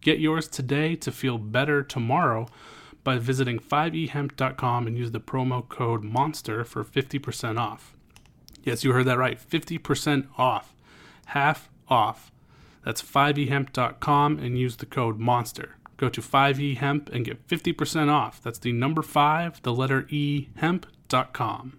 Get yours today to feel better tomorrow by visiting 5ehemp.com and use the promo code MONSTER for 50% off. Yes, you heard that right 50% off. Half off. That's 5ehemp.com and use the code MONSTER. Go to 5ehemp and get 50% off. That's the number 5, the letter E, hemp.com.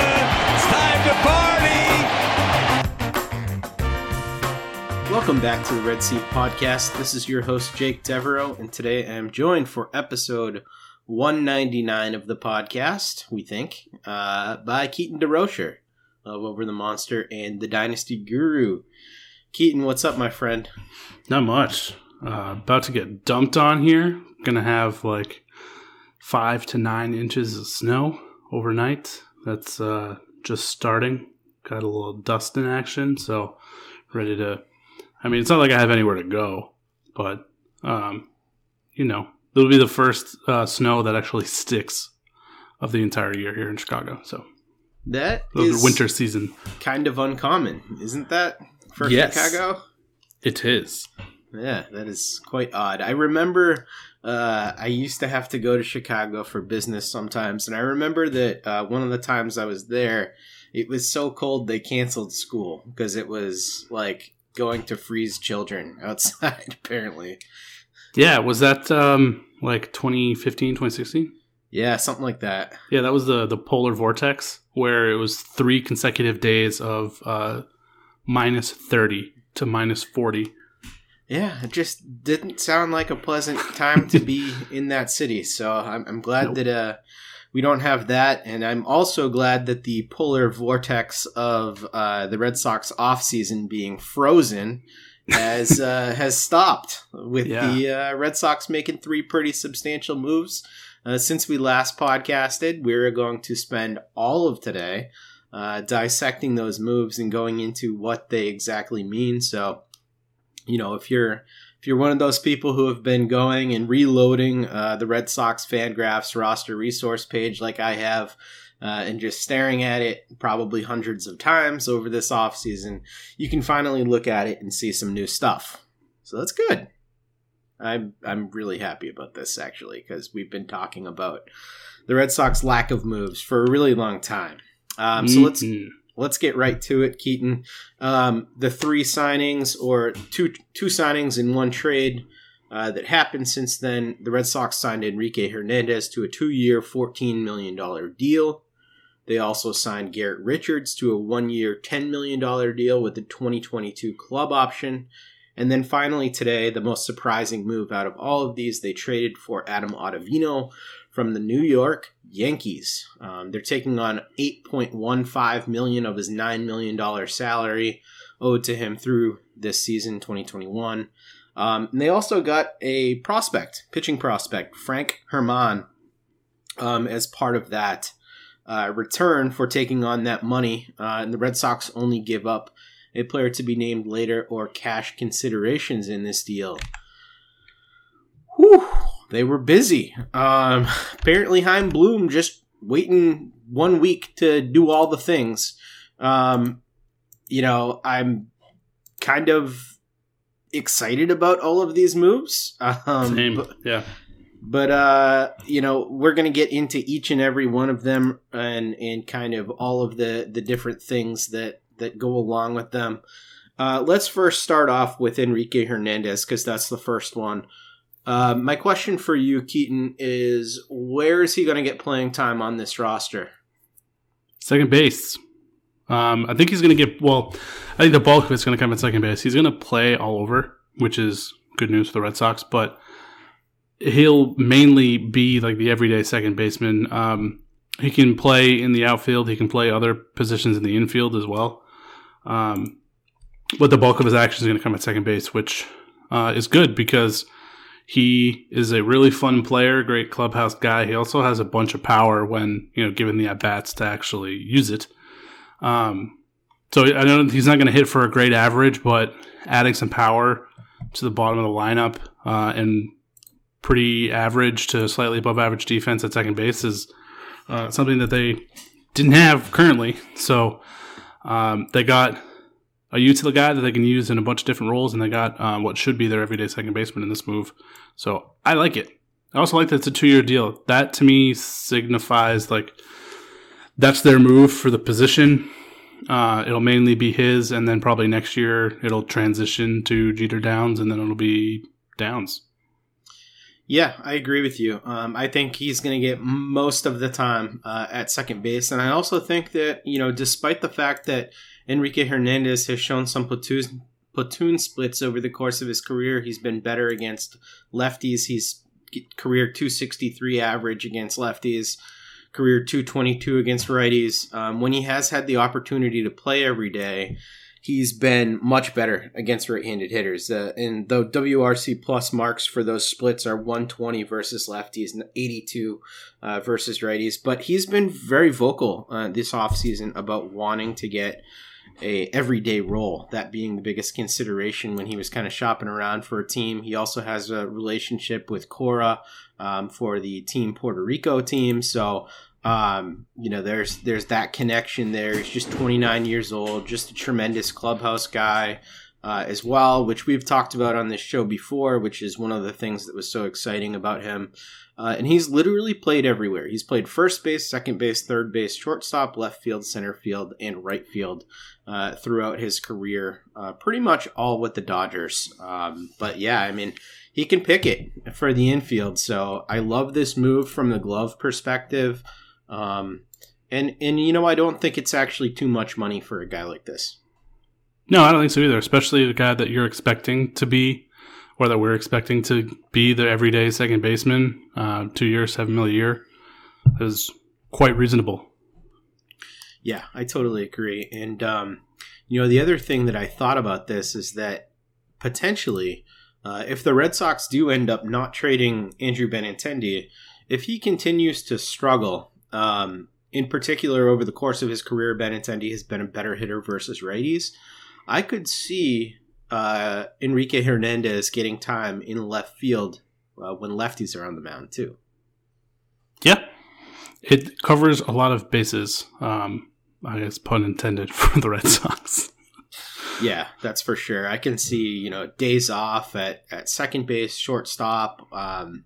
Welcome back to the Red Seat Podcast. This is your host, Jake Devereaux, and today I am joined for episode 199 of the podcast, we think, uh, by Keaton DeRocher of Over the Monster and the Dynasty Guru. Keaton, what's up, my friend? Not much. Uh, about to get dumped on here. Gonna have like five to nine inches of snow overnight. That's uh, just starting. Got a little dust in action, so ready to. I mean, it's not like I have anywhere to go, but um, you know, it'll be the first uh, snow that actually sticks of the entire year here in Chicago. So That the is winter season. kind of uncommon, isn't that? For Yes. Chicago? It is. Yeah, that is quite odd. I remember uh, I used to have to go to Chicago for business sometimes, and I remember that uh, one of the times I was there, it was so cold they canceled school because it was like going to freeze children outside, apparently. Yeah, was that um, like 2015, 2016? Yeah, something like that. Yeah, that was the the polar vortex where it was three consecutive days of uh, minus thirty to minus forty. Yeah, it just didn't sound like a pleasant time to be in that city. So I'm, I'm glad Nope. that uh, we don't have that. And I'm also glad that the polar vortex of uh, the Red Sox offseason being frozen has, uh, has stopped with Yeah. the uh, Red Sox making three pretty substantial moves. Uh, since we last podcasted, we're going to spend all of today uh, dissecting those moves and going into what they exactly mean. So, you know, if you're if you're one of those people who have been going and reloading uh, the Red Sox Fangraphs roster resource page like I have, uh, and just staring at it probably hundreds of times over this offseason, you can finally look at it and see some new stuff. So that's good. I'm I'm really happy about this actually because we've been talking about the Red Sox lack of moves for a really long time. Um, so let's Mhm. Let's get right to it, Keaton. Um, the three signings or two two signings in one trade uh, that happened since then. The Red Sox signed Enrique Hernandez to a two-year, fourteen million dollar deal. They also signed Garrett Richards to a one-year, ten million dollar deal with a 2022 club option. And then finally today, the most surprising move out of all of these, they traded for Adam Ottavino from the New York Yankees. Um, they're taking on 8.15 million of his 9 million dollar salary owed to him through this season 2021. Um, and they also got a prospect, pitching prospect, Frank Herman, um, as part of that uh, return for taking on that money. Uh, and the Red Sox only give up a player to be named later, or cash considerations in this deal. Whew, they were busy. Um, apparently, Chaim Bloom just waiting one week to do all the things. Um, you know, I'm kind of excited about all of these moves. Um, Same. but- yeah. but uh you know we're going to get into each and every one of them and and kind of all of the the different things that that go along with them uh let's first start off with enrique hernandez because that's the first one uh, my question for you keaton is where is he going to get playing time on this roster Second base. Um, I think he's going to get, well, I think the bulk of it's going to come at second base. He's going to play all over, which is good news for the Red Sox, but he'll mainly be like the everyday second baseman. Um, he can play in the outfield, he can play other positions in the infield as well. Um, but the bulk of his action is going to come at second base, which uh, is good because he is a really fun player, great clubhouse guy. He also has a bunch of power when you know given the at bats to actually use it. Um, so I know he's not going to hit for a great average, but adding some power to the bottom of the lineup uh, and pretty average to slightly above average defense at second base is uh, something that they didn't have currently. So um, they got a utility guy that they can use in a bunch of different roles, and they got uh, what should be their everyday second baseman in this move. So I like it. I also like that it's a two year deal. That to me signifies like that's their move for the position. Uh, it'll mainly be his, and then probably next year it'll transition to Jeter Downs, and then it'll be Downs. Yeah, I agree with you. Um, I think he's going to get most of the time uh, at second base, and I also think that you know, despite the fact that Enrique Hernandez has shown some platoon platoon splits over the course of his career, he's been better against lefties. He's career 263 average against lefties, career 222 against righties. Um, when he has had the opportunity to play every day, he's been much better against right-handed hitters. Uh, and the WRC plus marks for those splits are 120 versus lefties and 82 uh, versus righties. But he's been very vocal uh, this offseason about wanting to get a everyday role, that being the biggest consideration when he was kind of shopping around for a team. He also has a relationship with Cora um, for the Team Puerto Rico team. So um, you know, there's there's that connection there. He's just 29 years old, just a tremendous clubhouse guy uh, as well, which we've talked about on this show before, which is one of the things that was so exciting about him. Uh, and he's literally played everywhere. He's played first base, second base, third base, shortstop, left field, center field, and right field uh, throughout his career. Uh, pretty much all with the Dodgers. Um, but yeah, I mean, he can pick it for the infield. So I love this move from the glove perspective. Um, and and you know, I don't think it's actually too much money for a guy like this. No, I don't think so either. Especially the guy that you're expecting to be, that we're expecting to be the everyday second baseman. Uh, two years, seven mil a year is quite reasonable. Yeah, I totally agree. And um, you know, the other thing that I thought about this is that potentially, uh, if the Red Sox do end up not trading Andrew Benintendi, if he continues to struggle, um, in particular over the course of his career, Benintendi has been a better hitter versus righties. I could see uh, Enrique Hernandez getting time in left field uh, when lefties are on the mound too. Yeah, it covers a lot of bases. Um, I guess pun intended for the Red Sox. Yeah, that's for sure. I can see you know days off at at second base, shortstop, um,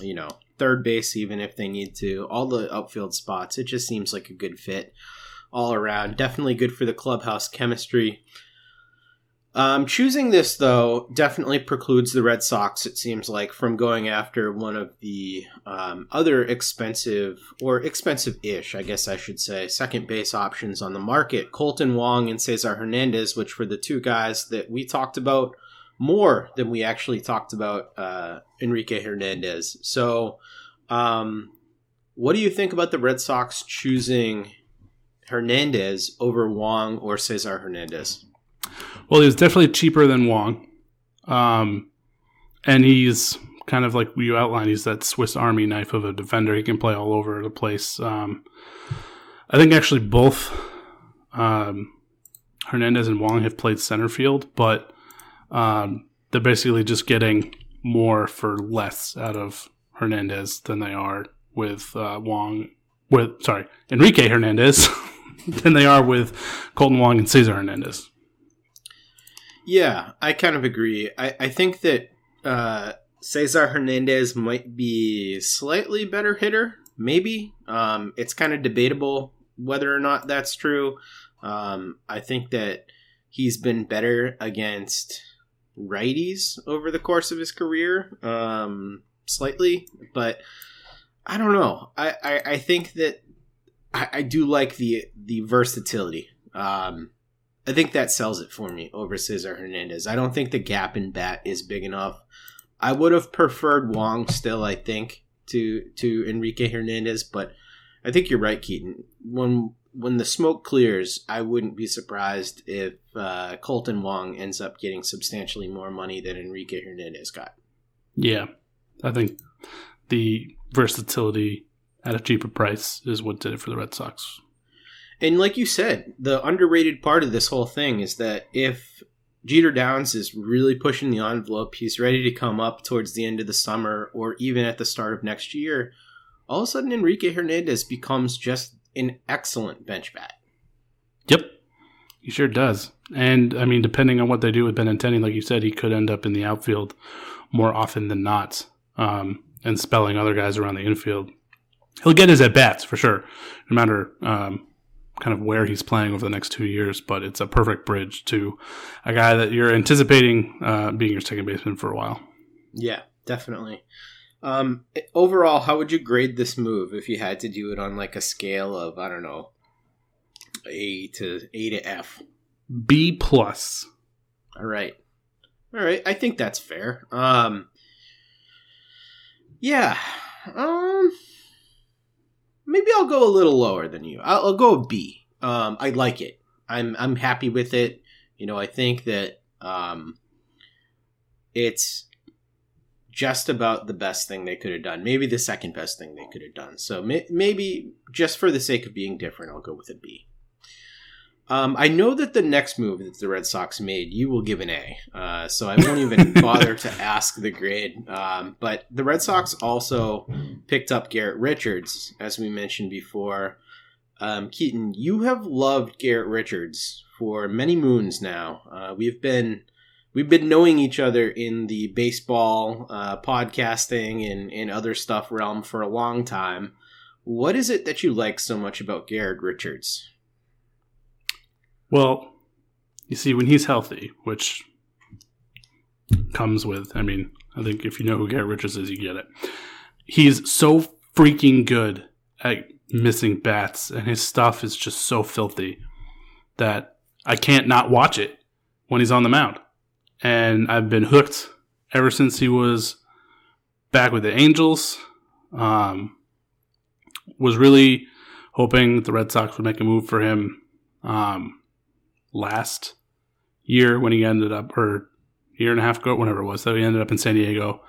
you know third base, even if they need to. All the outfield spots. It just seems like a good fit all around. Definitely good for the clubhouse chemistry. Um, choosing this though definitely precludes the Red Sox. It seems like from going after one of the um, other expensive or expensive-ish, I guess I should say, second base options on the market: Kolten Wong and Cesar Hernandez, which were the two guys that we talked about more than we actually talked about uh, Enrique Hernandez. So, um, what do you think about the Red Sox choosing Hernandez over Wong or Cesar Hernandez? Well, he was definitely cheaper than Wong. Um, and he's kind of like you outlined, he's that Swiss Army knife of a defender. He can play all over the place. Um, I think actually both um, Hernandez and Wong have played center field, but um, they're basically just getting more for less out of Hernandez than they are with uh, Wong. With sorry, Enrique Hernandez than they are with Kolten Wong and Cesar Hernandez. Yeah, I kind of agree. I, I think that uh, Cesar Hernandez might be slightly better hitter. Maybe um, it's kind of debatable whether or not that's true. Um, I think that he's been better against righties over the course of his career, um, slightly, but I don't know. I, I, I think that I, I, do like the the versatility. Um, I think that sells it for me over Cesar Hernandez. I don't think the gap in bat is big enough. I would have preferred Wong still, I think, to to Enrique Hernandez, but I think you're right, Keaton. When when the smoke clears, I wouldn't be surprised if uh, Kolten Wong ends up getting substantially more money than Enrique Hernandez got. Yeah, I think the versatility at a cheaper price is what did it for the Red Sox. And like you said, the underrated part of this whole thing is that if Jeter Downs is really pushing the envelope, he's ready to come up towards the end of the summer or even at the start of next year, all of a sudden Enrique Hernandez becomes just an excellent bench bat. Yep, he sure does. And I mean, depending on what they do with Benintendi, like you said, he could end up in the outfield more often than not, um, and spelling other guys around the infield. He'll get his at bats for sure, no matter um, kind of where he's playing over the next two years. But it's a perfect bridge to a guy that you're anticipating uh, being your second baseman for a while. Yeah, definitely. Um, overall, how would you grade this move if you had to do it on like a scale of I don't know, A to A to F? B plus. All right, all right. I think that's fair. Um, yeah. Um, maybe I'll go a little lower than you. I'll, I'll go a B. Um, I like it. I'm I'm happy with it. You know, I think that um, it's just about the best thing they could have done. Maybe the second best thing they could have done. So may- maybe just for the sake of being different, I'll go with a B. Um, I know that the next move that the Red Sox made, you will give an A. Uh, so I won't even bother to ask the grade. Um, but the Red Sox also picked up Garrett Richards, as we mentioned before. Um, Keaton, you have loved Garrett Richards for many moons now. Uh, we've been we've been knowing each other in the baseball, uh, podcasting, and, and other stuff realm for a long time. What is it that you like so much about Garrett Richards? Well, you see, when he's healthy, which comes with, I mean, I think if you know who Garrett Richards is, you get it. He's so freaking good at missing bats, and his stuff is just so filthy that I can't not watch it when he's on the mound and I've been hooked ever since he was back with the Angels. Um, was really hoping the Red Sox would make a move for him um, last year when he ended up, or year and a half ago, whenever it was, that he ended up in San Diego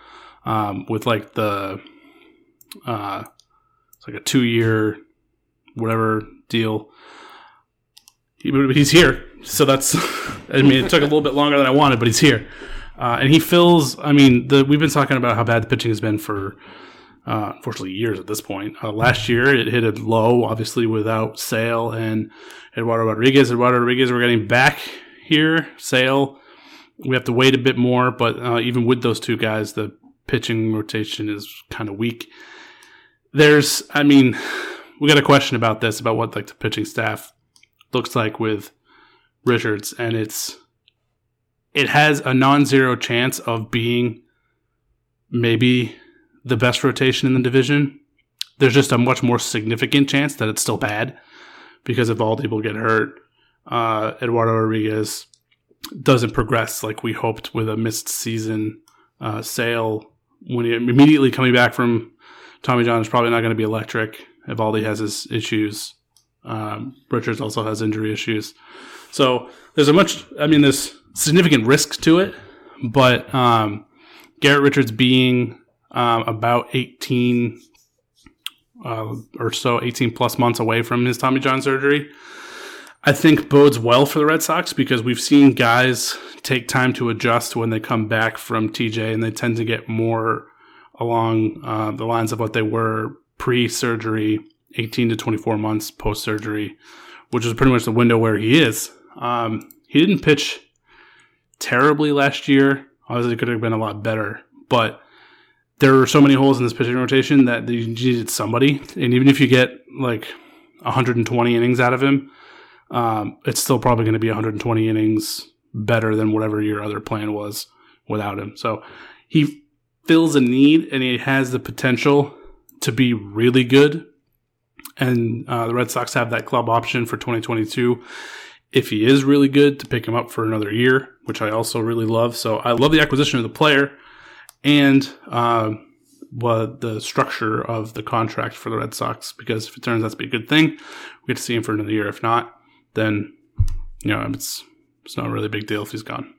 um, with like the uh, it's like a two year whatever deal. He, he's here, so that's. I mean, it took a little bit longer than I wanted, but he's here, uh, and he fills. I mean, the, we've been talking about how bad the pitching has been for, uh, unfortunately, years at this point. Uh, last year, it hit a low, obviously, without Sale and Eduardo Rodriguez. Eduardo Rodriguez, we're getting back here. Sale, we have to wait a bit more, but uh, even with those two guys, the pitching rotation is kind of weak. There's, I mean, we got a question about this about what like the pitching staff looks like with Richards, and it's it has a non-zero chance of being maybe the best rotation in the division. There's just a much more significant chance that it's still bad because if Aldi will get hurt, uh, Eduardo Rodriguez doesn't progress like we hoped with a missed season uh, sale when he immediately coming back from Tommy John is probably not going to be electric. If Eovaldi has his issues. Um, Richards also has injury issues. So there's a much, I mean, there's significant risk to it, but um, Garrett Richards being um, about 18 uh, or so, 18 plus months away from his Tommy John surgery, I think bodes well for the Red Sox because we've seen guys take time to adjust when they come back from TJ, and they tend to get more along uh, the lines of what they were pre-surgery, 18 to 24 months post-surgery, which is pretty much the window where he is. Um, he didn't pitch terribly last year. Obviously, it could have been a lot better, but there are so many holes in this pitching rotation that you needed somebody. And even if you get like 120 innings out of him, um, it's still probably going to be 120 innings better than whatever your other plan was without him. So he fills a need and he has the potential to be really good. And uh, the Red Sox have that club option for 2022 if he is really good to pick him up for another year, which I also really love. So I love the acquisition of the player and uh, what the structure of the contract for the Red Sox because if it turns out to be a good thing, we get to see him for another year. If not, then you know it's it's not a really big deal if he's gone.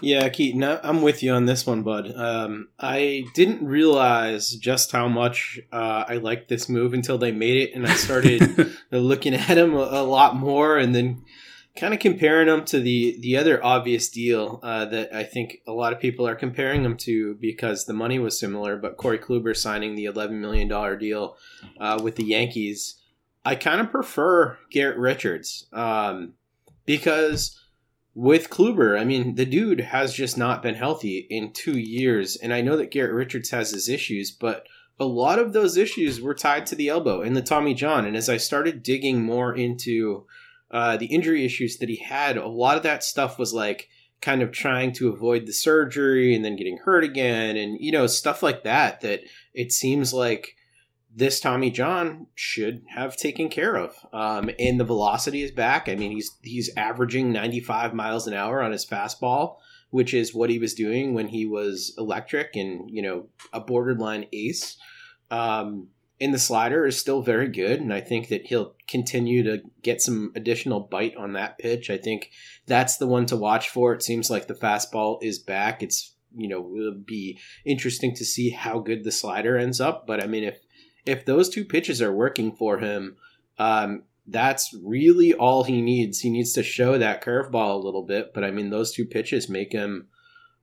Yeah, Keaton, I'm with you on this one, bud. Um, I didn't realize just how much uh, I liked this move until they made it, and I started looking at him a, a, lot more, and then kind of comparing them to the the other obvious deal uh, that I think a lot of people are comparing them to because the money was similar. But Corey Kluber signing the 11 million dollar deal uh, with the Yankees, I kind of prefer Garrett Richards um, because with Kluber, I mean, the dude has just not been healthy in two years. And I know that Garrett Richards has his issues, but a lot of those issues were tied to the elbow and the Tommy John. And as I started digging more into uh, the injury issues that he had, a lot of that stuff was like kind of trying to avoid the surgery and then getting hurt again and, you know, stuff like that, that it seems like this Tommy John should have taken care of. Um, and the velocity is back. I mean, he's he's averaging 95 miles an hour on his fastball, which is what he was doing when he was electric and you know a borderline ace. Um, and the slider is still very good, and I think that he'll continue to get some additional bite on that pitch. I think that's the one to watch for. It seems like the fastball is back. It's you know will be interesting to see how good the slider ends up. But I mean, if if those two pitches are working for him, um, that's really all he needs. He needs to show that curveball a little bit, but I mean, those two pitches make him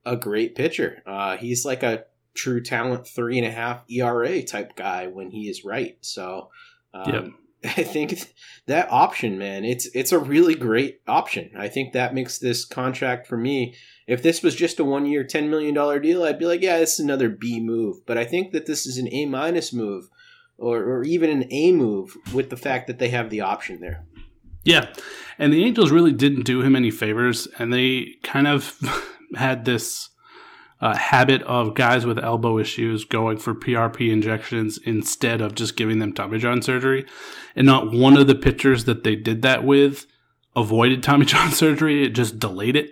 a great pitcher. Uh, he's like a true talent three and a half ERA type guy when he is right. So, um, yep. I think that option, man, it's it's a really great option. I think that makes this contract for me. If this was just a one year, ten million dollar deal, I'd be like, yeah, it's another B move. But I think that this is an A minus move or, or even an A move with the fact that they have the option there. Yeah. And the Angels really didn't do him any favors, and they kind of had this uh, habit of guys with elbow issues going for PRP injections instead of just giving them Tommy John surgery. And not one of the pitchers that they did that with avoided Tommy John surgery, it just delayed it.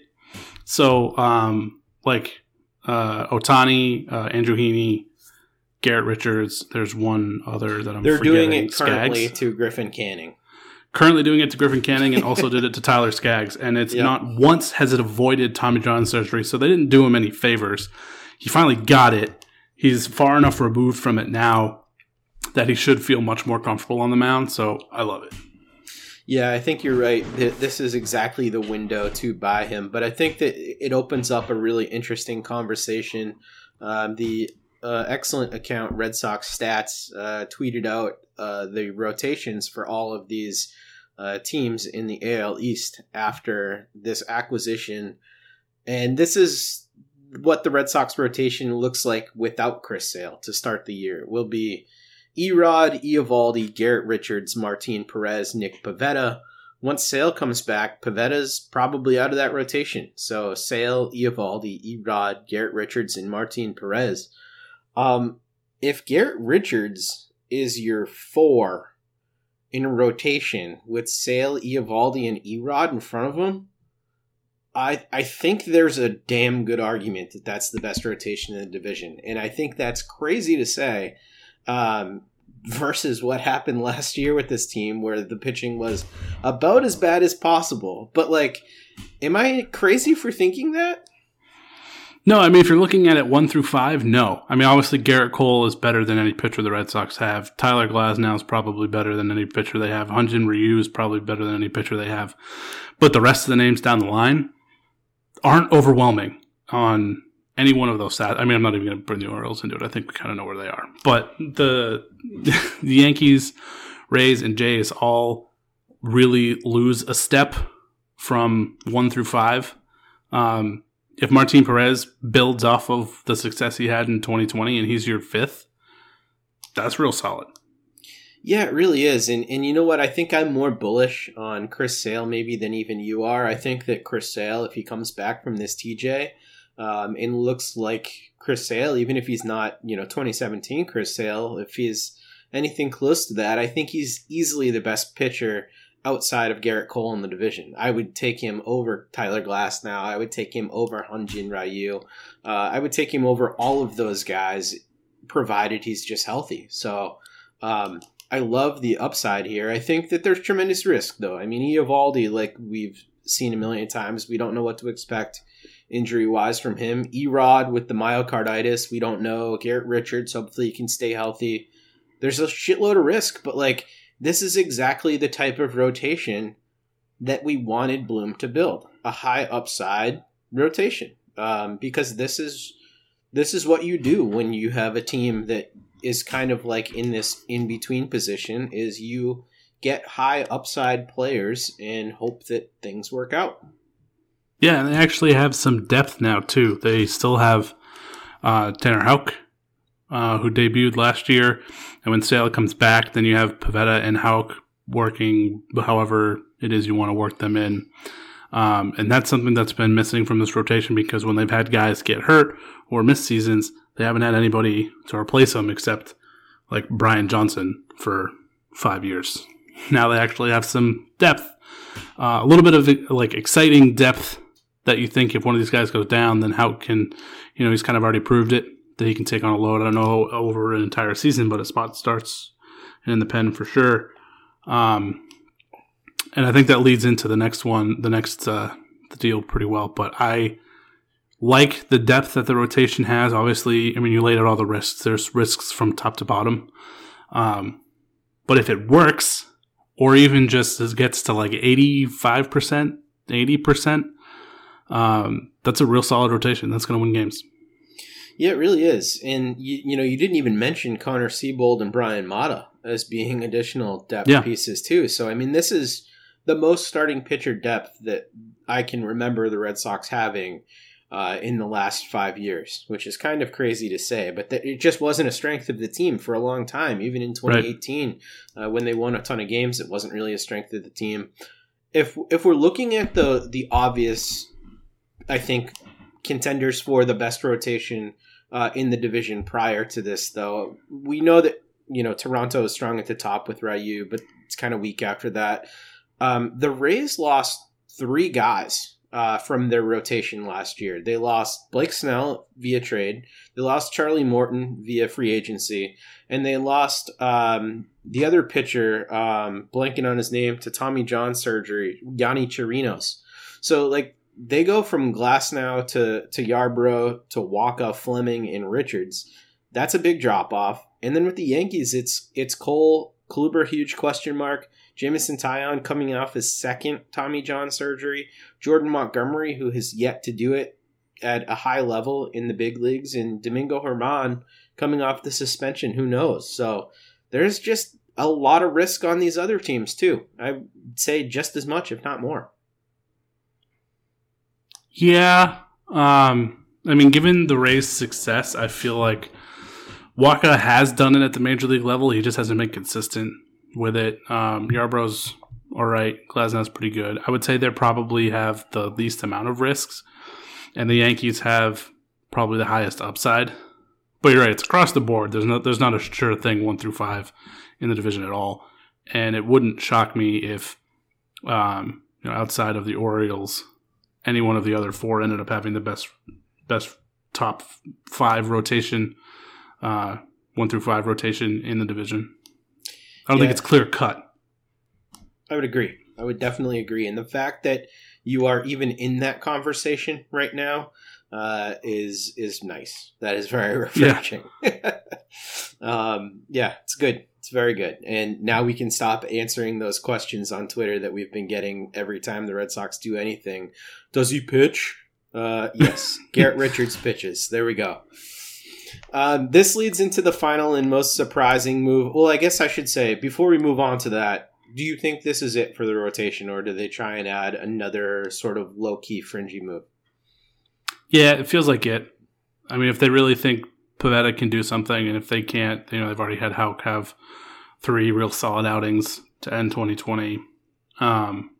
So, um, like uh, Ohtani, uh, Andrew Heaney, Garrett Richards. There's one other that I'm. They're doing it currently Skaggs. to Griffin Canning. Currently doing it to Griffin Canning, and also did it to Tyler Skaggs. And it's yep. not once has it avoided Tommy John surgery, so they didn't do him any favors. He finally got it. He's far enough removed from it now that he should feel much more comfortable on the mound. So I love it. Yeah, I think you're right. This is exactly the window to buy him, but I think that it opens up a really interesting conversation. Um, the uh, excellent account, Red Sox Stats, uh, tweeted out uh, the rotations for all of these uh, teams in the AL East after this acquisition. And this is what the Red Sox rotation looks like without Chris Sale to start the year. It will be Erod, Eovaldi, Garrett Richards, Martin Perez, Nick Pivetta. Once Sale comes back, Pivetta's probably out of that rotation. So Sale, Eovaldi, Erod, Garrett Richards, and Martin Perez um, if Garrett Richards is your four in rotation with Sale, Eovaldi, and Erod in front of him, I I think there's a damn good argument that that's the best rotation in the division, and I think that's crazy to say. Um, versus what happened last year with this team, where the pitching was about as bad as possible. But like, am I crazy for thinking that? No, I mean, if you're looking at it one through five, no. I mean, obviously, Gerrit Cole is better than any pitcher the Red Sox have. Tyler Glasnow is probably better than any pitcher they have. Hyun-Jin Ryu is probably better than any pitcher they have. But the rest of the names down the line aren't overwhelming on any one of those stats. I mean, I'm not even going to bring the Orioles into it. I think we kind of know where they are. But the the Yankees, Rays, and Jays all really lose a step from one through five. Um, if Martin Perez builds off of the success he had in 2020 and he's your fifth, that's real solid. Yeah, it really is. And and you know what? I think I'm more bullish on Chris Sale maybe than even you are. I think that Chris Sale, if he comes back from this TJ um, and looks like Chris Sale, even if he's not, you know, 2017 Chris Sale, if he's anything close to that, I think he's easily the best pitcher outside of Gerrit Cole in the division. I would take him over Tyler Glasnow. I would take him over Hyun-Jin Ryu. Uh, I would take him over all of those guys, provided he's just healthy. So um, I love the upside here. I think that there's tremendous risk, though. I mean, Eovaldi, like we've seen a million times, we don't know what to expect injury wise from him. Erod with the myocarditis, we don't know. Garrett Richards, hopefully he can stay healthy. There's a shitload of risk, but like this is exactly the type of rotation that we wanted Bloom to build a high upside rotation um, because this is this is what you do when you have a team that is kind of like in this in between position is you get high upside players and hope that things work out. Yeah, and they actually have some depth now too. They still have uh, Tanner Houck, uh, who debuted last year, and when Sale comes back, then you have Pivetta and Houck working however it is you want to work them in. Um, and that's something that's been missing from this rotation because when they've had guys get hurt or miss seasons, they haven't had anybody to replace them except like Brian Johnson for five years. Now they actually have some depth, uh, a little bit of like exciting depth that you think if one of these guys goes down, then how can, you know, he's kind of already proved it that he can take on a load. I don't know over an entire season, but a spot starts in the pen for sure. Um, and I think that leads into the next one, the next uh, the deal pretty well. But I like the depth that the rotation has. Obviously, I mean, you laid out all the risks. There's risks from top to bottom. Um, but if it works, or even just gets to like 85%, 80%, um, that's a real solid rotation. That's going to win games. Yeah, it really is. And, you, you know, you didn't even mention Connor Seabold and Bryan Mata as being additional depth Yeah. pieces, too. So, I mean, this is the most starting pitcher depth that I can remember the Red Sox having uh, in the last five years, which is kind of crazy to say, but that it just wasn't a strength of the team for a long time. Even in 2018, uh, when they won a ton of games, it wasn't really a strength of the team. If if we're looking at the the obvious, I think contenders for the best rotation uh, in the division prior to this, though, we know that you know Toronto is strong at the top with Ryu, but it's kind of weak after that. Um, the Rays lost three guys uh, from their rotation last year. They lost Blake Snell via trade. They lost Charlie Morton via free agency, and they lost um, the other pitcher, um, blanking on his name, to Tommy John surgery, Yonny Chirinos. So like they go from Glasnow to to Yarbrough to Wacha, Fleming, and Richards. That's a big drop off. And then with the Yankees, it's it's Cole Kluber, huge question mark. Jameson Taillon coming off his second Tommy John surgery. Jordan Montgomery, who has yet to do it at a high level in the big leagues, and Domingo Germán coming off the suspension. Who knows? So there's just a lot of risk on these other teams too. I'd say just as much, if not more. Yeah. Um, I mean, given the Rays' success, I feel like Wacha has done it at the major league level. He just hasn't been consistent with it. Um, Yarbrough's all right. Glasnow's pretty good. I would say they probably have the least amount of risks, and the Yankees have probably the highest upside. But you're right; it's across the board. There's there's not a sure thing one through five in the division at all, and it wouldn't shock me if, um, you know, outside of the Orioles, any one of the other four ended up having the best best top five rotation, uh, one through five rotation in the division. I don't think it's clear cut. I would agree. I would definitely agree. And the fact that you are even in that conversation right now uh, is is nice. That is very refreshing. Yeah. um, yeah, it's good. It's very good. And now we can stop answering those questions on Twitter that we've been getting every time the Red Sox do anything. Does he pitch? Uh, yes, Garrett Richards pitches. There we go. Um, this leads into the final and most surprising move. Well, I guess I should say before we move on to that, do you think this is it for the rotation, or do they try and add another sort of low key fringy move? Yeah, it feels like it. I mean, if they really think Pivetta can do something, and if they can't, you know, they've already had Houck have three real solid outings to end 2020. Um,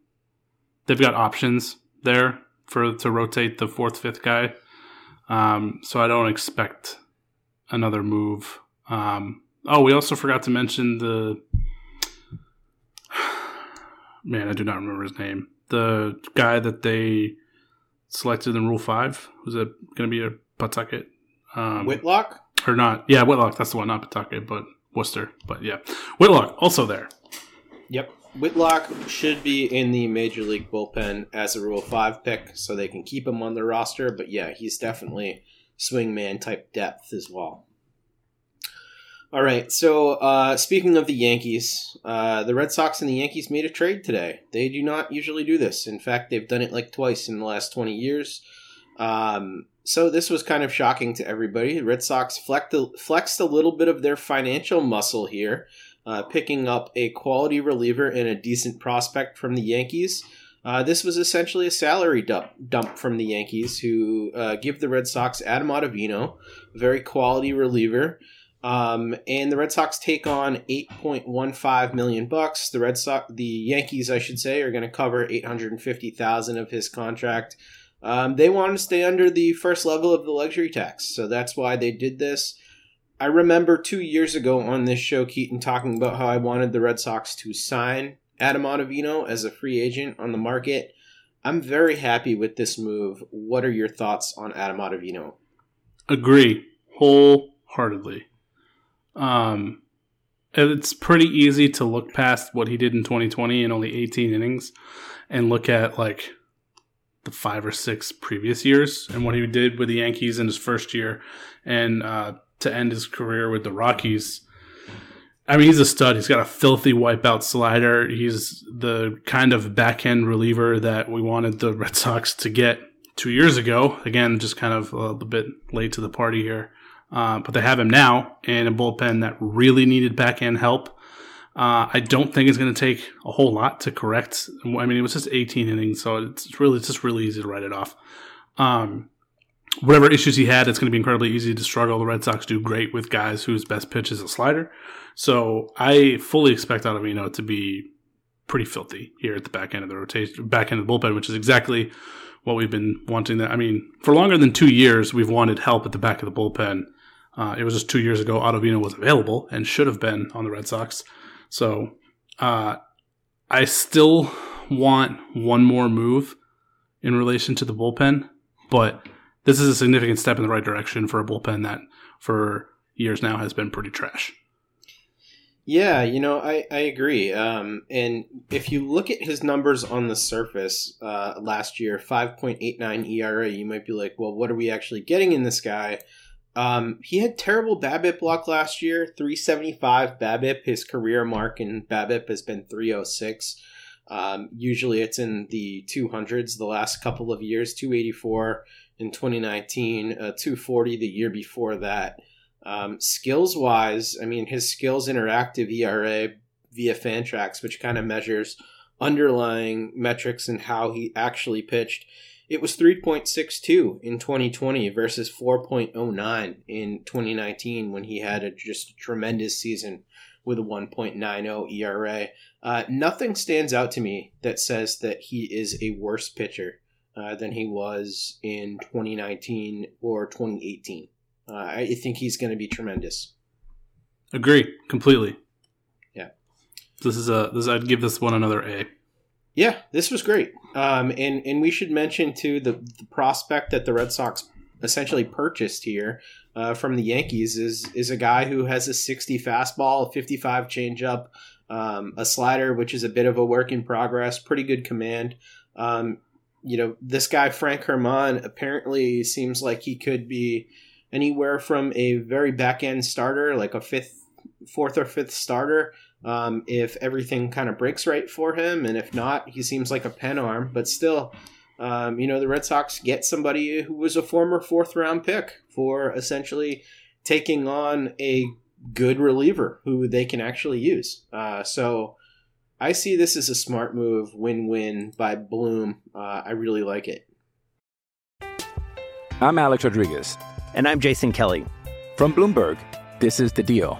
they've got options there for to rotate the fourth, fifth guy. Um, so I don't expect another move. Um, oh, we also forgot to mention the man. I do not remember his name. The guy that they selected in Rule Five was it going to be a Pawtucket? Um, Whitlock or not? Yeah, Whitlock. That's the one, not Pawtucket, but Worcester. But yeah, Whitlock also there. Yep. Whitlock should be in the major league bullpen as a Rule Five pick, so they can keep him on the roster. But yeah, he's definitely swingman type depth as well. All right, so uh, speaking of the Yankees, uh, the Red Sox and the Yankees made a trade today. They do not usually do this. In fact, they've done it like twice in the last 20 years. Um, so this was kind of shocking to everybody. The Red Sox flexed a, flexed a little bit of their financial muscle here, uh, picking up a quality reliever and a decent prospect from the Yankees. Uh, this was essentially a salary dump, dump from the Yankees, who uh, give the Red Sox Adam Ottavino, a very quality reliever. Um, and the Red Sox take on 8.15 million bucks. The Red Sox, the Yankees, I should say, are going to cover 850,000 of his contract. Um, they want to stay under the first level of the luxury tax, so that's why they did this. I remember two years ago on this show, Keaton talking about how I wanted the Red Sox to sign Adam Ottavino as a free agent on the market. I'm very happy with this move. What are your thoughts on Adam Ottavino? Agree wholeheartedly. Um, it's pretty easy to look past what he did in 2020 in only 18 innings and look at like the five or six previous years and what he did with the Yankees in his first year and uh, to end his career with the Rockies. I mean, he's a stud. He's got a filthy wipeout slider. He's the kind of back end reliever that we wanted the Red Sox to get two years ago. Again, just kind of a little bit late to the party here. Uh, but they have him now in a bullpen that really needed back end help. Uh, I don't think it's going to take a whole lot to correct. I mean, it was just 18 innings, so it's really it's just really easy to write it off. Um, whatever issues he had, it's going to be incredibly easy to struggle. The Red Sox do great with guys whose best pitch is a slider, so I fully expect Ottavino to be pretty filthy here at the back end of the rotation, back end of the bullpen, which is exactly what we've been wanting. That I mean, for longer than two years, we've wanted help at the back of the bullpen. Uh, it was just two years ago. Ottavino was available and should have been on the Red Sox. So uh, I still want one more move in relation to the bullpen, but this is a significant step in the right direction for a bullpen that for years now has been pretty trash. Yeah, you know, I, I agree. Um, and if you look at his numbers on the surface uh, last year, 5.89 ERA, you might be like, well, what are we actually getting in this guy? Um, he had terrible BABIP luck last year, 375 BABIP. His career mark in BABIP has been 306. Um, usually it's in the 200s the last couple of years, 284 in 2019, uh, 240 the year before that. Um, skills wise, I mean, his skills interactive ERA via Fantrax, which kind of measures underlying metrics and how he actually pitched it was 3.62 in 2020 versus 4.09 in 2019 when he had a just a tremendous season with a 1.90 ERA. Uh, nothing stands out to me that says that he is a worse pitcher uh, than he was in 2019 or 2018. Uh, I think he's going to be tremendous. Agree completely. Yeah, this is a this. I'd give this one another A. Yeah, this was great. Um, and and we should mention too the, the prospect that the Red Sox essentially purchased here uh, from the Yankees is is a guy who has a 60 fastball, a 55 changeup, um, a slider which is a bit of a work in progress, pretty good command. Um, you know, this guy Frank Herman apparently seems like he could be anywhere from a very back end starter, like a fifth, fourth or fifth starter, um, if everything kind of breaks right for him, and if not, he seems like a pen arm. But still, um, you know, the Red Sox get somebody who was a former fourth round pick for essentially taking on a good reliever who they can actually use. Uh, so I see this as a smart move, win win by Bloom. Uh, I really like it. I'm Alex Rodriguez. And I'm Jason Kelly. From Bloomberg, this is The Deal.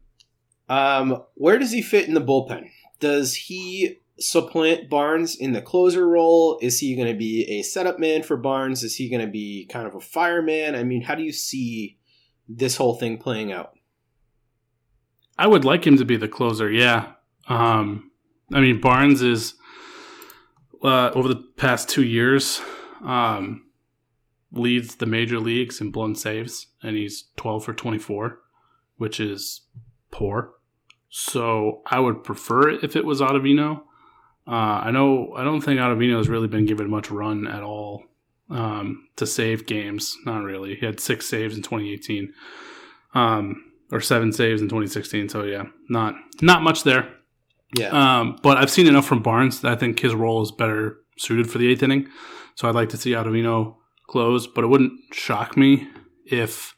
Um, where does he fit in the bullpen? Does he supplant Barnes in the closer role? Is he going to be a setup man for Barnes? Is he going to be kind of a fireman? I mean, how do you see this whole thing playing out? I would like him to be the closer. Yeah. Um, I mean, Barnes is uh, over the past two years um, leads the major leagues in blown saves, and he's twelve for twenty four, which is poor. So I would prefer it if it was Ottavino. Uh, I know I don't think Ottavino has really been given much run at all um, to save games. Not really. He had six saves in 2018. Um, or seven saves in 2016. So yeah, not not much there. Yeah. Um, but I've seen enough from Barnes that I think his role is better suited for the eighth inning. So I'd like to see Ottavino close, but it wouldn't shock me if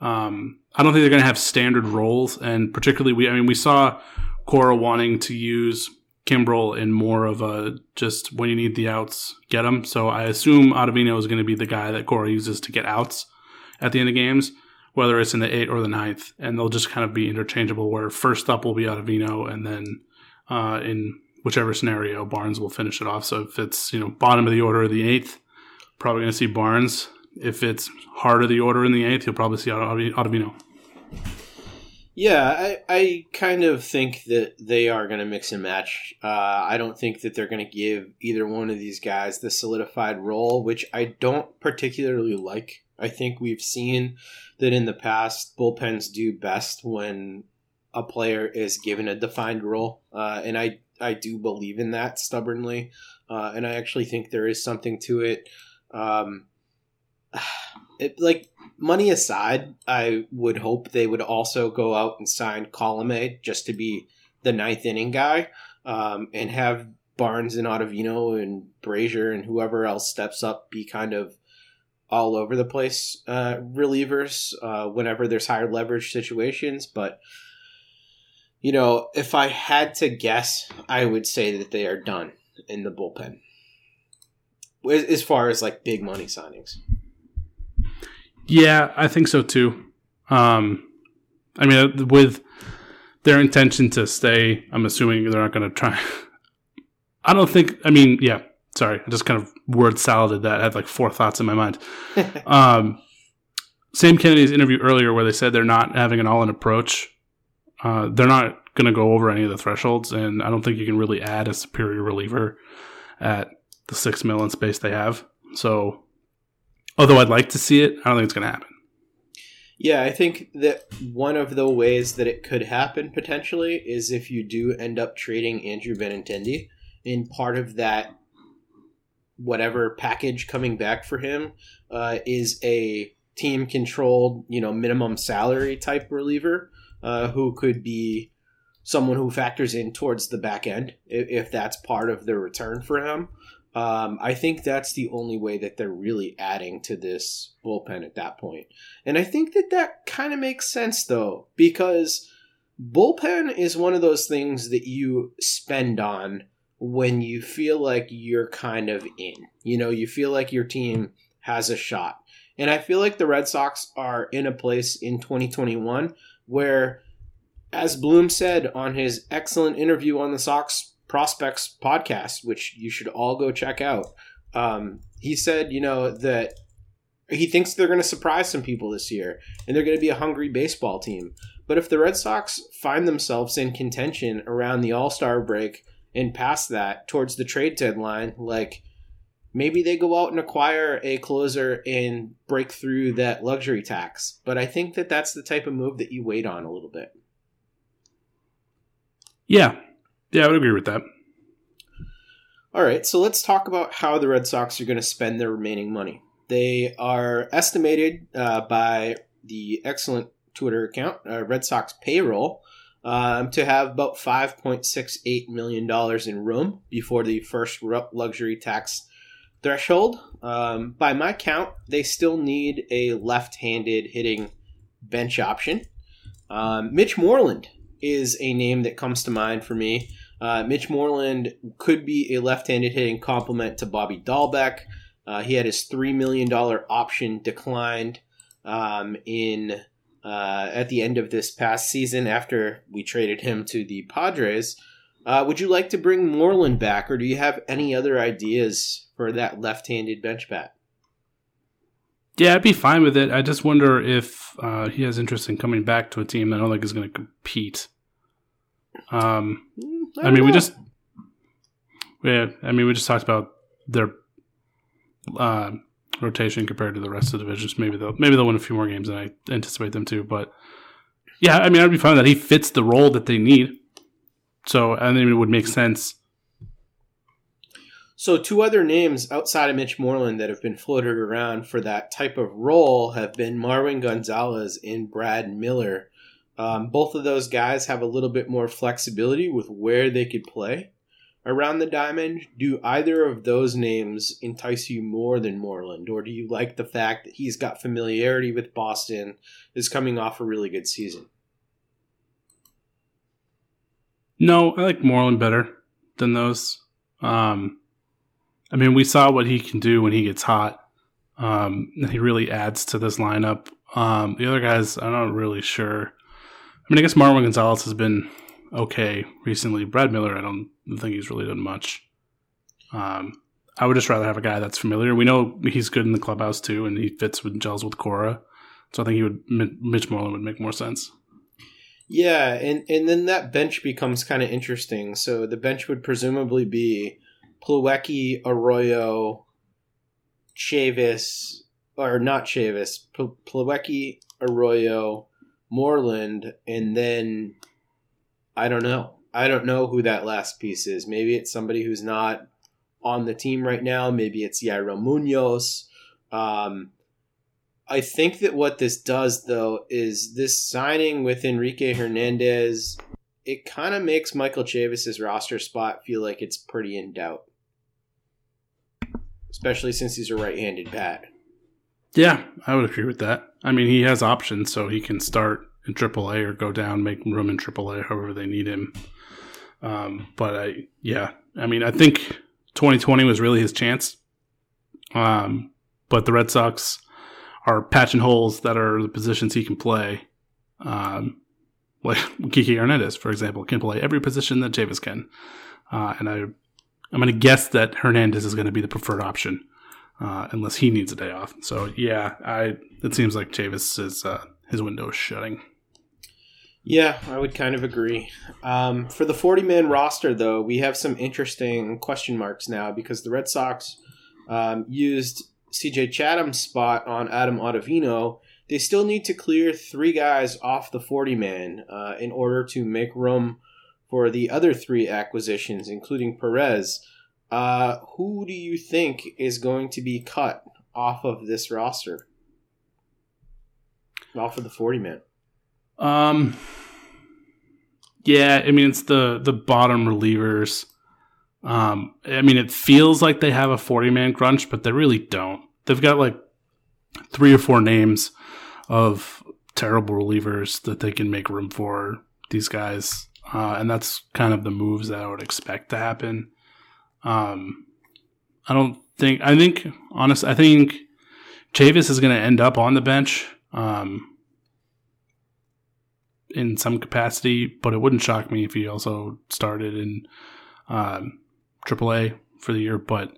um, I don't think they're going to have standard roles, and particularly we. I mean, we saw Cora wanting to use Kimbrel in more of a just when you need the outs, get them. So I assume Ottavino is going to be the guy that Cora uses to get outs at the end of games whether it's in the eighth or the ninth, and they'll just kind of be interchangeable. Where first up will be Ottavino, and then uh, in whichever scenario, Barnes will finish it off. So if it's you know bottom of the order of the eighth, probably going to see Barnes. If it's heart of the order in the eighth, you'll probably see Ottav- Ottavino. Yeah, I, I kind of think that they are going to mix and match. Uh, I don't think that they're going to give either one of these guys the solidified role, which I don't particularly like. I think we've seen that in the past, bullpens do best when a player is given a defined role, uh, and I I do believe in that stubbornly, uh, and I actually think there is something to it. Um, it like money aside, I would hope they would also go out and sign Colome just to be the ninth inning guy, um, and have Barnes and Ottavino and Brasier and whoever else steps up be kind of all over the place uh, relievers uh, whenever there's higher leverage situations. But you know, if I had to guess, I would say that they are done in the bullpen as as far as like big money signings. Yeah, I think so too. Um, I mean, with their intention to stay, I'm assuming they're not going to try. I don't think. I mean, yeah. Sorry, I just kind of word saladed that. I had like four thoughts in my mind. um, Sam Kennedy's interview earlier, where they said they're not having an all-in approach. Uh, they're not going to go over any of the thresholds, and I don't think you can really add a superior reliever at the six million space they have. So, although I'd like to see it, I don't think it's going to happen. Yeah, I think that one of the ways that it could happen potentially is if you do end up trading Andrew Benintendi, and part of that whatever package coming back for him uh, is a team controlled, you know, minimum salary type reliever uh, who could be someone who factors in towards the back end if, if that's part of the return for him. Um, I think that's the only way that they're really adding to this bullpen at that point. And I think that that kind of makes sense though, because bullpen is one of those things that you spend on when you feel like you're kind of in. You know, you feel like your team has a shot. And I feel like the Red Sox are in a place in 2021 where, as Bloom said on his excellent interview on the Sox Prospects podcast, which you should all go check out, um, he said, you know, that He thinks they're going to surprise some people this year, and they're going to be a hungry baseball team. But if the Red Sox find themselves in contention around the All Star break and past that towards the trade deadline, like maybe they go out and acquire a closer and break through that luxury tax. But I think that that's the type of move that you wait on a little bit. Yeah. Yeah, I would agree with that. All right, so let's talk about how the Red Sox are going to spend their remaining money. They are estimated uh, by the excellent Twitter account, uh, Red Sox payroll, um, to have about $5.68 million in room before the first luxury tax threshold. Um, by my count, they still need a left handed hitting bench option. Um, Mitch Moreland is a name that comes to mind for me. Uh, Mitch Moreland could be a left-handed hitting complement to Bobby Dalbec. Uh, he had his $3 million option declined um, in uh, at the end of this past season after we traded him to the Padres. Uh, would you like to bring Moreland back, or do you have any other ideas for that left-handed bench bat? Yeah, I'd be fine with it. I just wonder if uh, he has interest in coming back to a team that I don't think is going to compete. Um, mm, I, I mean, know. we just, yeah, I mean, we just talked about their uh, rotation compared to the rest of the divisions. Maybe they'll maybe they'll win a few more games than I anticipate them to. But yeah, I mean, I'd be fine that he fits the role that they need. So I think it would make sense. So two other names outside of Mitch Moreland that have been floated around for that type of role have been Marwin Gonzalez and Brad Miller. Um, both of those guys have a little bit more flexibility with where they could play around the diamond. Do either of those names entice you more than Moreland, or do you like the fact that he's got familiarity with Boston, is coming off a really good season? No, I like Moreland better than those. Um, I mean, we saw what he can do when he gets hot. Um, he really adds to this lineup. Um, the other guys, I'm not really sure. I mean, I guess Marwin Gonzalez has been okay recently. Brad Miller, I don't think he's really done much. Um, I would just rather have a guy that's familiar. We know he's good in the clubhouse too, and he fits with gels with Cora. So I think he would Mitch Moreland would make more sense. Yeah, and and then that bench becomes kind of interesting. So the bench would presumably be Plawecki, Arroyo, Chavis, or not Chavis, Plawecki, Arroyo, Moreland, and then I don't know. I don't know who that last piece is. Maybe it's somebody who's not on the team right now. Maybe it's Yairo Munoz. Um, I think that what this does, though, is this signing with Enrique Hernandez. It kind of makes Michael Chavis's roster spot feel like it's pretty in doubt, especially since he's a right-handed bat. Yeah, I would agree with that. I mean, he has options, so he can start in AAA or go down, make room in AAA, however they need him. Um, but I, yeah, I mean, I think 2020 was really his chance. Um, but the Red Sox are patching holes that are the positions he can play. Um, like Kiki Hernandez, for example, can play every position that Chavis can. Uh, and I, I'm going to guess that Hernandez is going to be the preferred option uh, unless he needs a day off. So yeah, I it seems like Chavis is uh, his window is shutting. Yeah, I would kind of agree. Um, for the 40 man roster, though, we have some interesting question marks now because the Red Sox um, used CJ Chatham's spot on Adam Ottavino. They still need to clear three guys off the 40 man uh, in order to make room for the other three acquisitions, including Perez. Uh, who do you think is going to be cut off of this roster? Off of the forty man. Um. Yeah, I mean it's the the bottom relievers. Um, I mean it feels like they have a forty man crunch, but they really don't. They've got like three or four names of terrible relievers that they can make room for these guys, uh, and that's kind of the moves that I would expect to happen. Um, I don't think. I think honestly, I think Chavis is going to end up on the bench um, in some capacity, but it wouldn't shock me if he also started in um, AAA for the year. But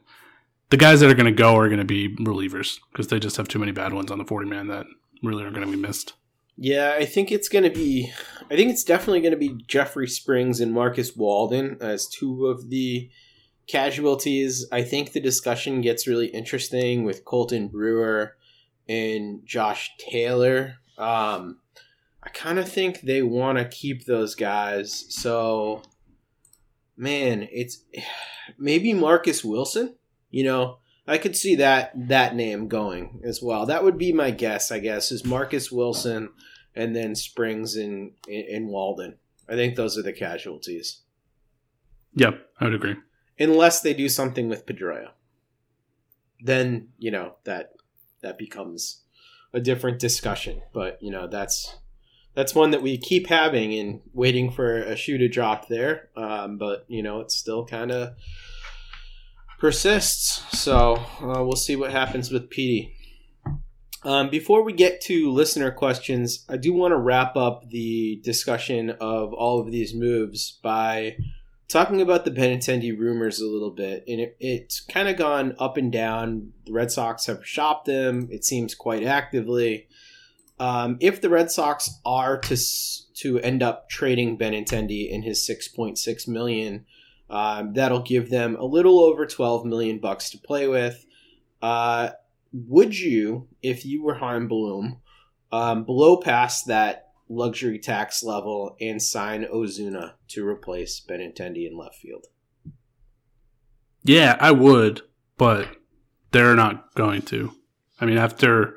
the guys that are going to go are going to be relievers because they just have too many bad ones on the 40 man that really are going to be missed. Yeah, I think it's going to be. I think it's definitely going to be Jeffrey Springs and Marcus Walden as two of the casualties. I think the discussion gets really interesting with Colten Brewer and Josh Taylor. Um, I kind of think they want to keep those guys. So, man, it's maybe Marcus Wilson. You know, I could see that that name going as well. That would be my guess. I guess is Marcus Wilson, and then Springs and and Walden. I think those are the casualties. Yep, I would agree. Unless they do something with Pedroia, then you know that that becomes a different discussion. But you know that's that's one that we keep having and waiting for a shoe to drop there. Um, but you know it's still kind of persists. So uh, we'll see what happens with Petey. Um, before we get to listener questions, I do want to wrap up the discussion of all of these moves by talking about the Benintendi rumors a little bit. And it, it's kind of gone up and down. The Red Sox have shopped them, it seems quite actively. Um, if the Red Sox are to to end up trading Benintendi in his 6.6 million, um, that'll give them a little over 12 million bucks to play with. Uh, would you, if you were Chaim Bloom, um, blow past that luxury tax level and sign Ozuna to replace Benintendi in left field? Yeah, I would, but they're not going to. I mean, after,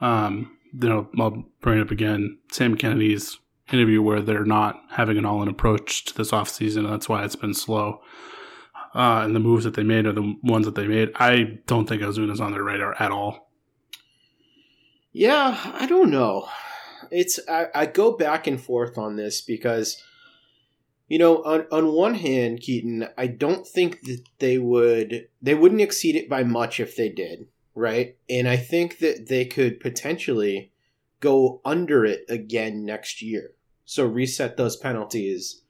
um, you know, I'll bring it up again. Sam Kennedy's interview where they're not having an all-in approach to this offseason. That's why it's been slow. Uh, and the moves that they made are the ones that they made. I don't think Ozuna's on their radar at all. Yeah, I don't know. It's I, I go back and forth on this because you know, on on one hand, Keaton, I don't think that they would they wouldn't exceed it by much if they did, right? And I think that they could potentially go under it again next year. So reset those penalties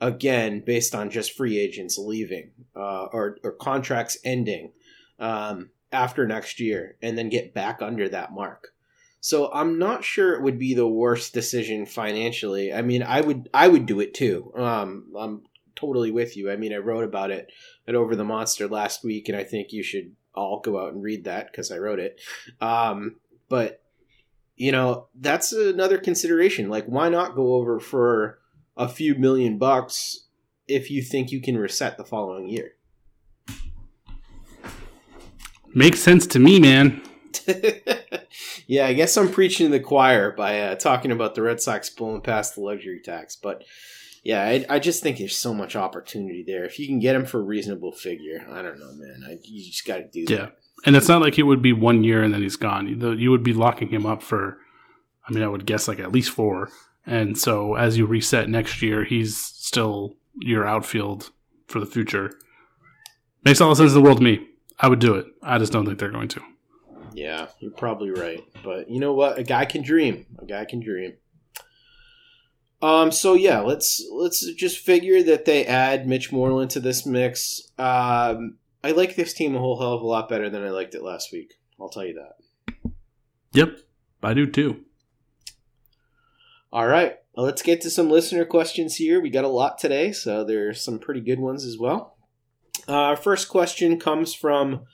again based on just free agents leaving uh, or, or contracts ending um, after next year and then get back under that mark. So I'm not sure it would be the worst decision financially. I mean, I would I would do it too. Um, I'm totally with you. I mean, I wrote about it at Over the Monster last week, and I think you should all go out and read that because I wrote it. Um, but you know, that's another consideration. Like, why not go over for a few million bucks if you think you can reset the following year? Makes sense to me, man. yeah, I guess I'm preaching to the choir by uh, talking about the Red Sox pulling past the luxury tax, but yeah, I, I, just think there's so much opportunity there. If you can get him for a reasonable figure, I don't know, man. I, you just got to do yeah. that. And it's not like it would be one year and then he's gone. You would be locking him up for, I mean, I would guess like at least four. And so as you reset next year, he's still your outfield for the future. Makes all the sense in the world to me. I would do it. I just don't think they're going to. Yeah, you're probably right. But you know what? A guy can dream. A guy can dream. Um. So yeah, let's let's just figure that they add Mitch Moreland to this mix. Um. I like this team a whole hell of a lot better than I liked it last week. I'll tell you that. Yep, I do too. All right, well, let's get to some listener questions here. We got a lot today, so there's some pretty good ones as well. Uh, our first question comes from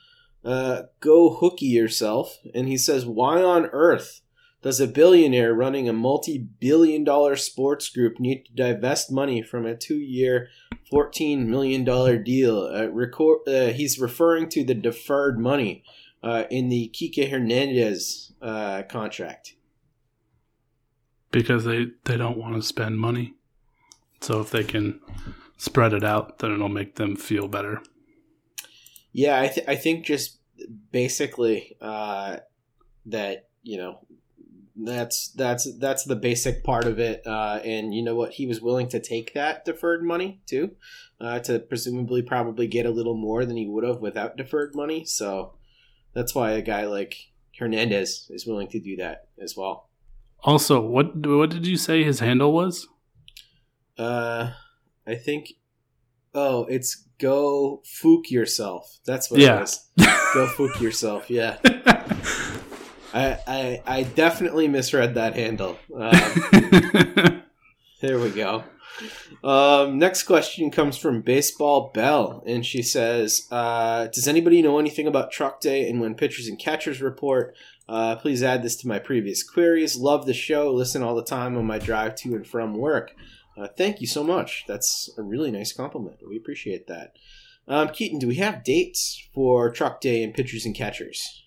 uh, Go Hooky Yourself, and he says, Why on earth does a billionaire running a multi billion dollar sports group need to divest money from a two year, $14 million deal? Uh, record, uh, he's referring to the deferred money uh, in the Kike Hernandez uh, contract. Because they, they don't want to spend money. So if they can spread it out, then it'll make them feel better. Yeah, I, th- I think just basically uh, that, you know, that's that's that's the basic part of it uh, and you know what? He was willing to take that deferred money too uh, to presumably probably get a little more than he would have without deferred money so that's why a guy like hernandez is willing to do that as well. Also what what did you say his handle was? Uh i think oh it's Go fook yourself. That's what Yeah. it is. Go fook yourself. Yeah. I, I I definitely misread that handle. Um, there we go. Um, next question comes from Baseball Bell, and she says, uh, "Does anybody know anything about Truck Day and when pitchers and catchers report? Uh, please add this to my previous queries. Love the show. Listen all the time on my drive to and from work. Uh, thank you so much. That's a really nice compliment. We appreciate that. Um, Keaton, do we have dates for Truck Day and pitchers and catchers?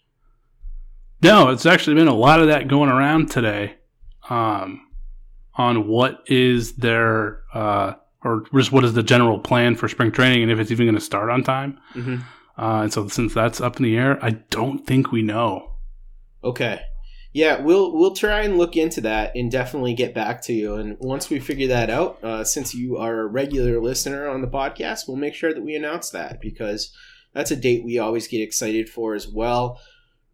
No, it's actually been a lot of that going around today um, on what is their, uh, or just what is the general plan for spring training and if it's even going to start on time. Mm-hmm. Uh, and so since that's up in the air, I don't think we know. Okay. Yeah, we'll we'll try and look into that and definitely get back to you. And once we figure that out, uh, since you are a regular listener on the podcast, we'll make sure that we announce that because that's a date we always get excited for as well.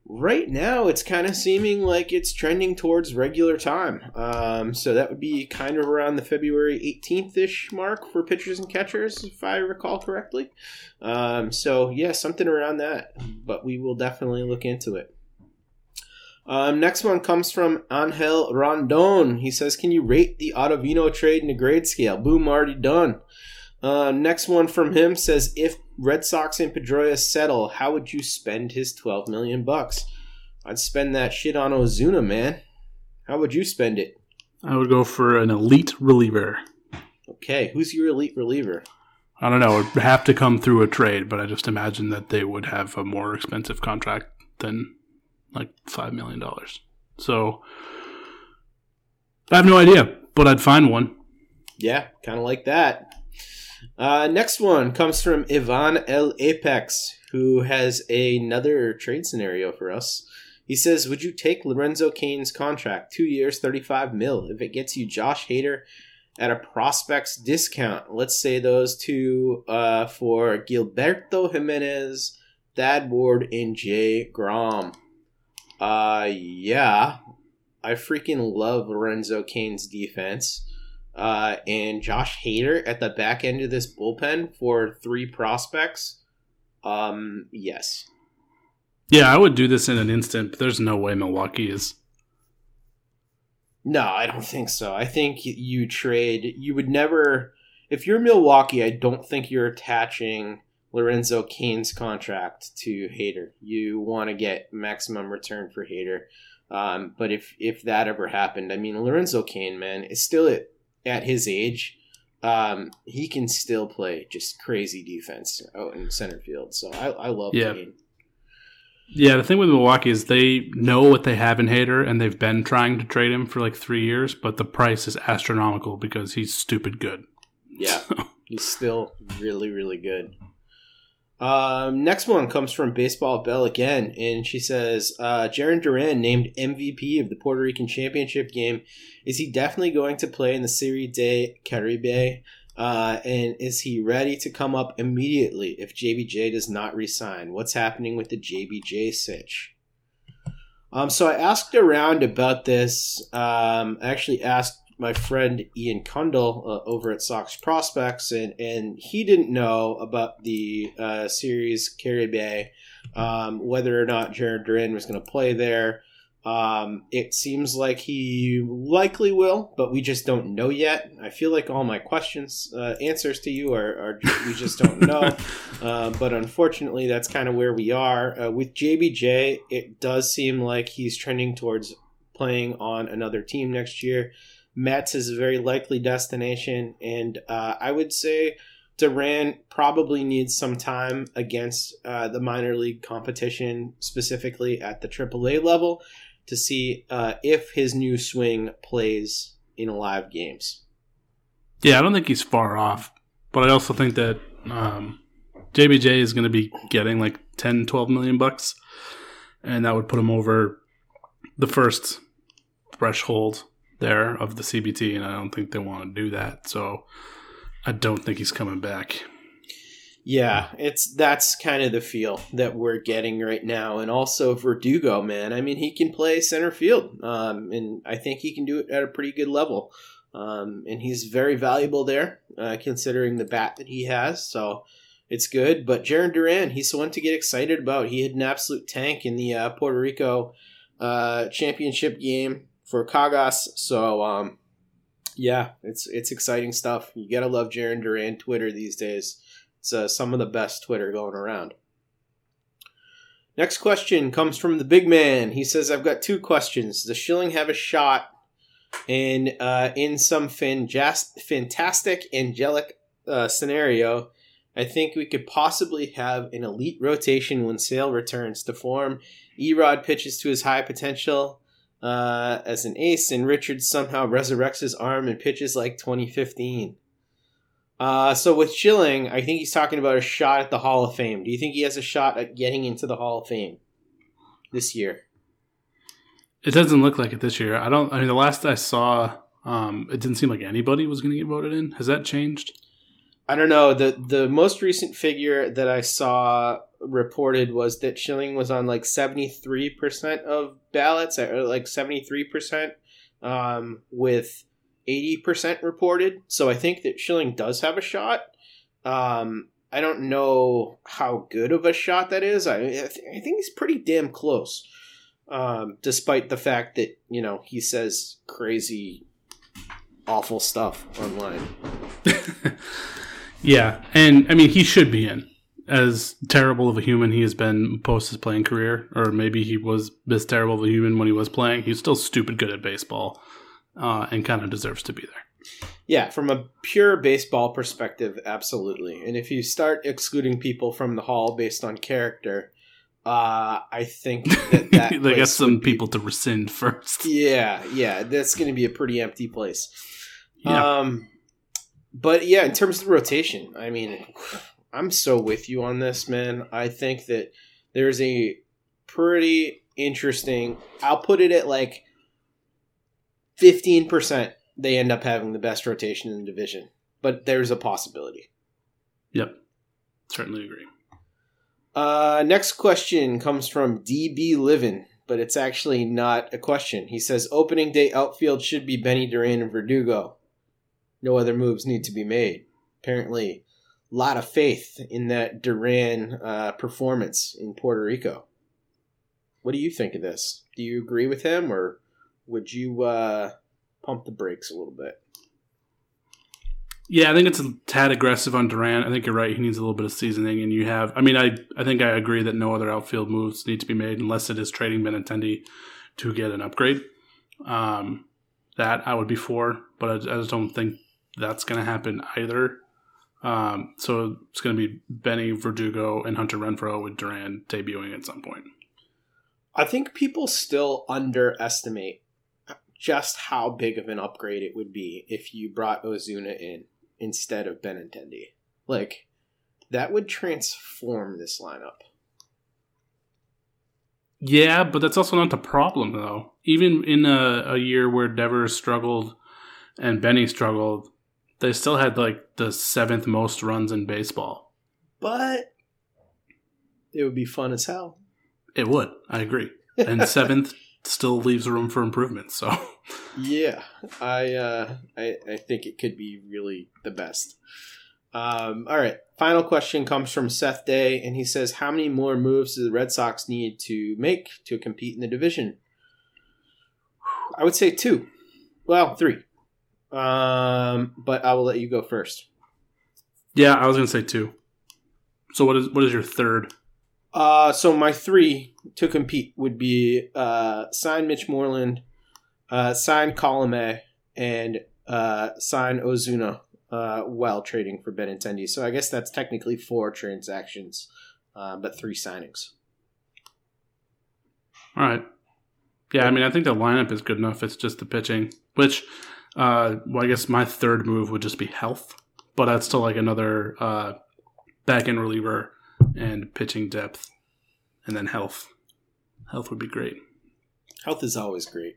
Right now, it's kind of seeming like it's trending towards regular time. Um, so that would be kind of around the February 18th ish mark for pitchers and catchers, if I recall correctly. Um, so, yeah, something around that. But we will definitely look into it. Um, next one comes from Angel Rondon. He says, "Can you rate the Ottavino trade in a grade scale?" Boom, already done. Uh, next one from him says, "If Red Sox and Pedroia settle, how would you spend his twelve million bucks?" I'd spend that shit on Ozuna, man. How would you spend it? I would go for an elite reliever. Okay, who's your elite reliever? I don't know. It would have to come through a trade, but I just imagine that they would have a more expensive contract than like $5 million. So I have no idea, but I'd find one. Yeah, kind of like that. Uh, next one comes from Ivan L. Apex, who has another trade scenario for us. He says, "Would you take Lorenzo Cain's contract, two years, thirty-five mil, if it gets you Josh Hader at a prospects discount? Let's say those two uh, for Gilberto Jimenez, Thad Ward, and Jay Groome." Uh, yeah, I freaking love Lorenzo Cain's defense uh, and Josh Hader at the back end of this bullpen for three prospects. Um, yes. Yeah, I would do this in an instant, but there's no way Milwaukee is. No, I don't think so. I think you trade. You would never. If you're Milwaukee, I don't think you're attaching Lorenzo Cain's contract to Hader. You want to get maximum return for Hader. Um, but if if that ever happened, I mean, Lorenzo Cain, man, is still at at his age. Um, he can still play just crazy defense out in center field. So I, I love Yeah. Cain. Yeah, the thing with Milwaukee is they know what they have in Hader, and they've been trying to trade him for like three years, but the price is astronomical because he's stupid good. Yeah, he's still really, really good. Um, next one comes from Baseball Bell again, and she says, uh, Jarren Duran named MVP of the Puerto Rican Championship game. Is he definitely going to play in the Serie de Caribe? Uh, and is he ready to come up immediately if JBJ does not resign? What's happening with the JBJ sitch? Um, so I asked around about this. Um, I actually asked my friend Ian Cundall uh, over at Sox Prospects, and, and he didn't know about the uh, series Caribe, um, whether or not Jared Duran was going to play there. Um, it seems like he likely will, but we just don't know yet. I feel like all my questions, uh, answers to you are, are we just don't know. uh, but unfortunately, that's kind of where we are. Uh, with JBJ, it does seem like he's trending towards playing on another team next year. Mets is a very likely destination, and uh, I would say Duran probably needs some time against uh, the minor league competition, specifically at the AAA level, to see uh, if his new swing plays in live games. Yeah, I don't think he's far off, but I also think that um, JBJ is going to be getting like 10, 12 million bucks, and that would put him over the first threshold there of the CBT, and I don't think they want to do that. So I don't think he's coming back. Yeah, it's that's kind of the feel that we're getting right now, and also Verdugo, man. I mean, he can play center field, um, and I think he can do it at a pretty good level. Um, and he's very valuable there, uh, considering the bat that he has. So it's good. But Jarren Duran, he's the one to get excited about. He had an absolute tank in the uh, Puerto Rico uh, championship game for Caguas. So um, yeah, it's it's exciting stuff. You gotta love Jarren Duran Twitter these days. It's uh, some of the best Twitter going around. Next question comes from the big man. He says, "I've got two questions. Does Schilling have a shot in uh, in some fan- fantastic angelic uh, scenario? I think we could possibly have an elite rotation when Sale returns to form. Erod pitches to his high potential uh, as an ace, and Richards somehow resurrects his arm and pitches like 2015." Uh, so with Schilling, I think he's talking about a shot at the Hall of Fame. Do you think he has a shot at getting into the Hall of Fame this year? It doesn't look like it this year. I don't. I mean, the last I saw, um, it didn't seem like anybody was going to get voted in. Has that changed? I don't know. the The most recent figure that I saw reported was that Schilling was on like seventy three percent of ballots, or like seventy three percent, um, with 80% reported. So I think that Schilling does have a shot. Um, I don't know how good of a shot that is. I, I, th- I think he's pretty damn close, um, despite the fact that, you know, he says crazy, awful stuff online. yeah. And I mean, he should be in. As terrible of a human he has been post his playing career, or maybe he was this terrible of a human when he was playing, he's still stupid good at baseball uh, and kind of deserves to be there. Yeah, from a pure baseball perspective, absolutely. And if you start excluding people from the hall based on character, uh, I think that, that they got some be, people to rescind first. Yeah, yeah, that's going to be a pretty empty place. Yeah. Um, but yeah, in terms of the rotation, I mean, I'm so with you on this, man. I think that there's a pretty interesting. I'll put it at like 15% they end up having the best rotation in the division. But there's a possibility. Yep. Certainly agree. Uh, next question comes from DB Livin, but it's actually not a question. He says opening day outfield should be Benny Duran and Verdugo. No other moves need to be made. Apparently, a lot of faith in that Duran uh, performance in Puerto Rico. What do you think of this? Do you agree with him, or would you uh, pump the brakes a little bit? Yeah, I think it's a tad aggressive on Duran. I think you're right. He needs a little bit of seasoning, and you have. I mean, I I think I agree that no other outfield moves need to be made unless it is trading Benintendi to get an upgrade. Um, that I would be for, but I, I just don't think that's going to happen either. Um, so it's going to be Benny Verdugo and Hunter Renfroe with Duran debuting at some point. I think people still underestimate just how big of an upgrade it would be if you brought Ozuna in instead of Benintendi. Like, that would transform this lineup. Yeah, but that's also not the problem, though. Even in a, a year where Devers struggled and Benny struggled, they still had like the seventh most runs in baseball. But it would be fun as hell. It would. I agree. And seventh still leaves room for improvement. So yeah, I, uh, I I think it could be really the best. Um, all right, final question comes from Seth Day, and he says, "How many more moves do the Red Sox need to make to compete in the division?" I would say two. Well, three. Um, but I will let you go first. Yeah, I was going to say two. So what is what is your third? Uh, so my three to compete would be uh, sign Mitch Moreland, uh, sign Colome, and uh, sign Ozuna uh, while trading for Benintendi. So I guess that's technically four transactions, uh, but three signings. All right. Yeah, I mean, I think the lineup is good enough. It's just the pitching, which, uh, well, I guess my third move would just be health, but that's still like another uh, back end reliever and pitching depth, and then health. Health would be great. Health is always great.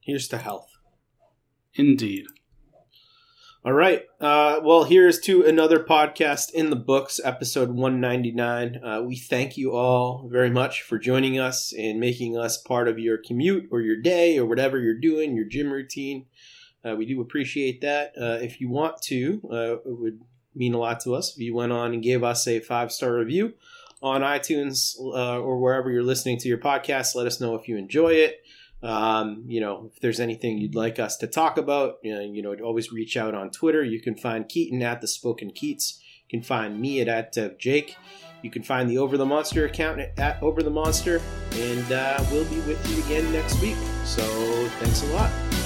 Here's to health. Indeed. All right. Uh, well, here's to another podcast in the books, episode 199. Uh, we thank you all very much for joining us and making us part of your commute or your day or whatever you're doing, your gym routine. Uh, we do appreciate that. Uh, if you want to, uh, it would mean a lot to us if you went on and gave us a five star review on iTunes uh, or wherever you're listening to your podcast. Let us know if you enjoy it. Um, you know, if there's anything you'd like us to talk about, you know, you know, always reach out on Twitter. You can find Keaton at the Spoken Keats. You can find me at, at uh, Jake. You can find the Over the Monster account at, at Over the Monster, and uh, we'll be with you again next week. So thanks a lot.